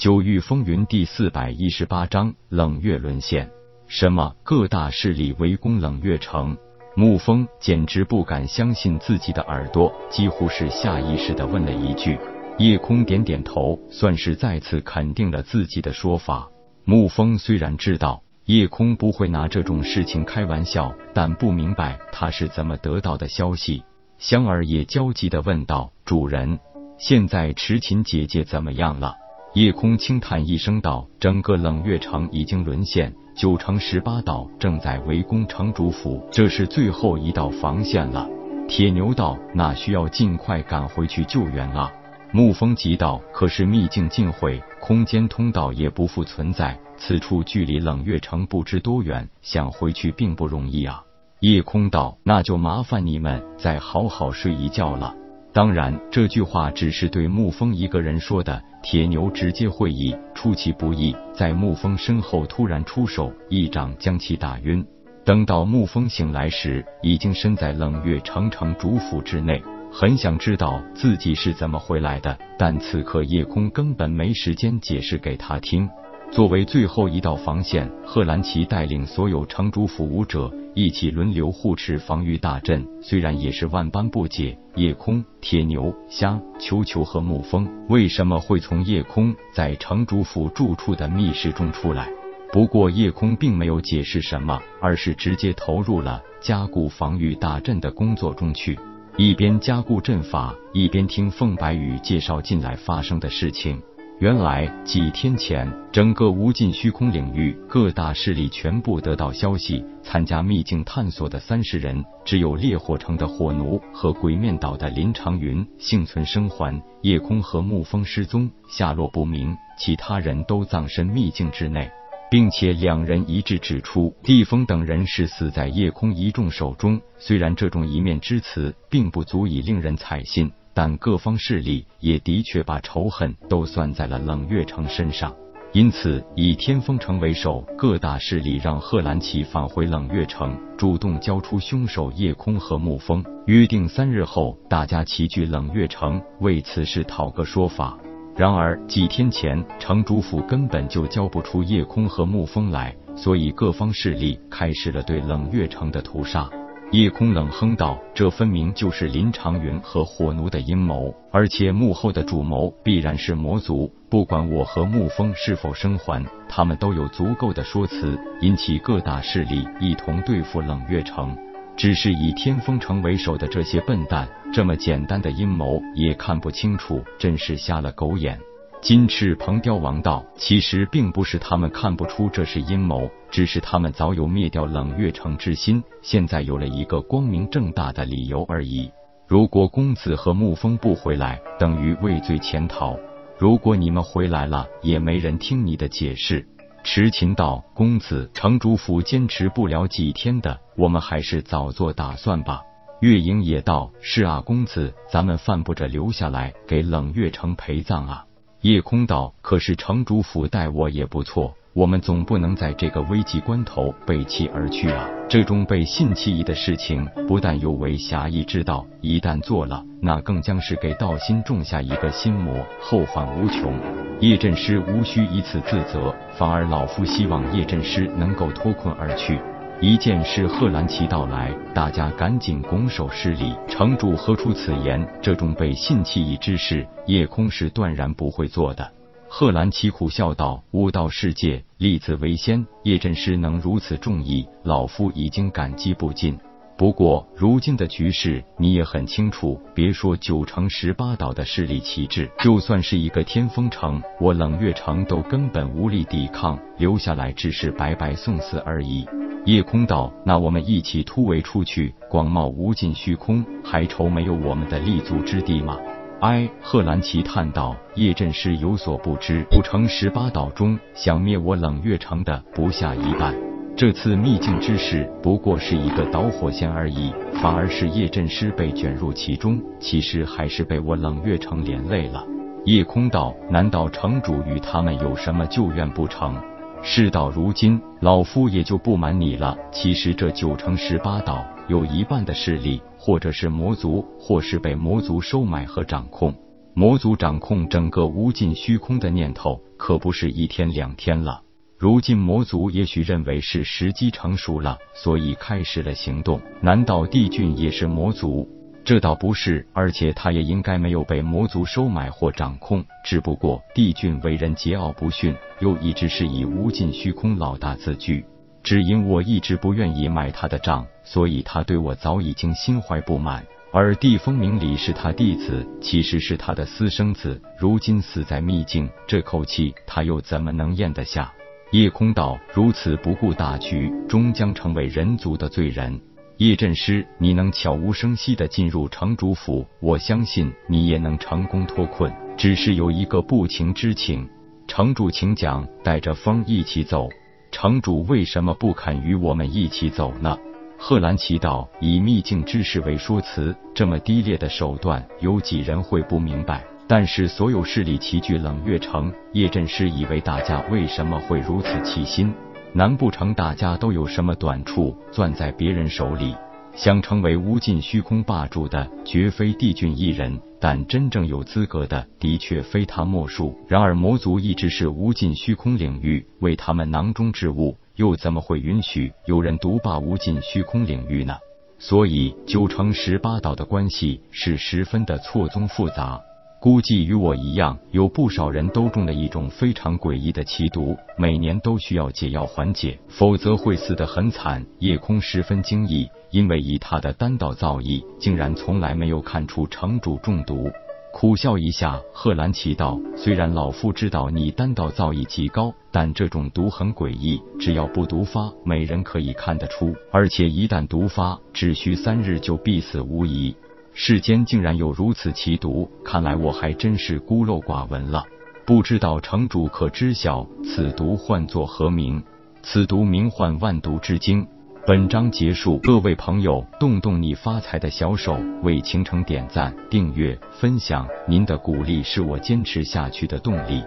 九域风云第四百一十八章冷月沦陷。什么？各大势力围攻冷月城？沐风简直不敢相信自己的耳朵，几乎是下意识的问了一句。夜空点点头，算是再次肯定了自己的说法。沐风虽然知道夜空不会拿这种事情开玩笑，但不明白他是怎么得到的消息。香儿也焦急的问道：“主人，现在迟琴姐姐怎么样了？”夜空轻叹一声道：“整个冷月城已经沦陷，九城十八岛正在围攻城主府，这是最后一道防线了。”铁牛道：“那需要尽快赶回去救援啊！”沐风急道：“可是秘境尽毁，空间通道也不复存在，此处距离冷月城不知多远，想回去并不容易啊！”夜空道：“那就麻烦你们再好好睡一觉了。”当然，这句话只是对沐风一个人说的。铁牛直接会意，出其不意，在沐风身后突然出手，一掌将其打晕。等到沐风醒来时，已经身在冷月城城主府之内，很想知道自己是怎么回来的，但此刻夜空根本没时间解释给他听。作为最后一道防线，贺兰奇带领所有城主府武者一起轮流护持防御大阵。虽然也是万般不解，夜空、铁牛、虾、球球和沐风为什么会从夜空在城主府住处的密室中出来？不过夜空并没有解释什么，而是直接投入了加固防御大阵的工作中去，一边加固阵法，一边听凤白羽介绍进来发生的事情。原来几天前，整个无尽虚空领域各大势力全部得到消息，参加秘境探索的三十人，只有烈火城的火奴和鬼面岛的林长云幸存生还，夜空和沐风失踪，下落不明，其他人都葬身秘境之内，并且两人一致指出，地风等人是死在夜空一众手中。虽然这种一面之词并不足以令人采信。但各方势力也的确把仇恨都算在了冷月城身上，因此以天风城为首，各大势力让贺兰奇返回冷月城，主动交出凶手夜空和沐风，约定三日后大家齐聚冷月城，为此事讨个说法。然而几天前，城主府根本就交不出夜空和沐风来，所以各方势力开始了对冷月城的屠杀。夜空冷哼道：“这分明就是林长云和火奴的阴谋，而且幕后的主谋必然是魔族。不管我和沐风是否生还，他们都有足够的说辞，引起各大势力一同对付冷月城。只是以天风城为首的这些笨蛋，这么简单的阴谋也看不清楚，真是瞎了狗眼。”金翅鹏雕王道：“其实并不是他们看不出这是阴谋，只是他们早有灭掉冷月城之心，现在有了一个光明正大的理由而已。如果公子和沐风不回来，等于畏罪潜逃；如果你们回来了，也没人听你的解释。”迟琴道：“公子，城主府坚持不了几天的，我们还是早做打算吧。”月影也道：“是啊，公子，咱们犯不着留下来给冷月城陪葬啊。”夜空道，可是城主府待我也不错，我们总不能在这个危急关头背弃而去啊！这种背信弃义的事情，不但有违侠义之道，一旦做了，那更将是给道心种下一个心魔，后患无穷。叶振师无需以此自责，反而老夫希望叶振师能够脱困而去。一见是贺兰奇到来，大家赶紧拱手施礼。城主何出此言？这种背信弃义之事，夜空是断然不会做的。贺兰奇苦笑道：“武道世界，立子为先，叶阵师能如此重义，老夫已经感激不尽。不过如今的局势，你也很清楚。别说九城十八岛的势力旗帜，就算是一个天风城，我冷月城都根本无力抵抗，留下来只是白白送死而已。”夜空道，那我们一起突围出去，广袤无尽虚空，还愁没有我们的立足之地吗？哎，贺兰奇叹道，叶阵师有所不知，古城十八岛中，想灭我冷月城的不下一半。这次秘境之事不过是一个导火线而已，反而是叶阵师被卷入其中，其实还是被我冷月城连累了。夜空道，难道城主与他们有什么旧怨不成？事到如今，老夫也就不瞒你了。其实这九城十八岛有一半的势力，或者是魔族，或是被魔族收买和掌控。魔族掌控整个无尽虚空的念头，可不是一天两天了。如今魔族也许认为是时机成熟了，所以开始了行动。难道帝俊也是魔族？这倒不是，而且他也应该没有被魔族收买或掌控。只不过帝俊为人桀骜不驯，又一直是以无尽虚空老大自居。只因我一直不愿意买他的账，所以他对我早已经心怀不满。而帝风明里是他弟子，其实是他的私生子，如今死在秘境，这口气他又怎么能咽得下？叶空道如此不顾大局，终将成为人族的罪人。叶振师，你能悄无声息的进入城主府，我相信你也能成功脱困。只是有一个不情之请，城主请讲，带着风一起走。城主为什么不肯与我们一起走呢？贺兰奇道：“以秘境之事为说辞，这么低劣的手段，有几人会不明白？但是所有势力齐聚冷月城，叶振师以为大家为什么会如此齐心？难不成大家都有什么短处，攥在别人手里？想成为无尽虚空霸主的，绝非帝俊一人，但真正有资格的，的确非他莫属。然而魔族一直是无尽虚空领域为他们囊中之物。”又怎么会允许有人独霸无尽虚空领域呢？所以九城十八岛的关系是十分的错综复杂。估计与我一样，有不少人都中了一种非常诡异的奇毒，每年都需要解药缓解，否则会死得很惨。夜空十分惊异，因为以他的丹道造诣，竟然从来没有看出城主中毒。苦笑一下，贺兰奇道：“虽然老夫知道你丹道造诣极高，但这种毒很诡异，只要不毒发，没人可以看得出。而且一旦毒发，只需三日就必死无疑。世间竟然有如此奇毒，看来我还真是孤陋寡闻了。不知道城主可知晓此毒唤作何名？此毒名唤万毒之精。”本章结束，各位朋友，动动你发财的小手，为倾城点赞、订阅、分享，您的鼓励是我坚持下去的动力。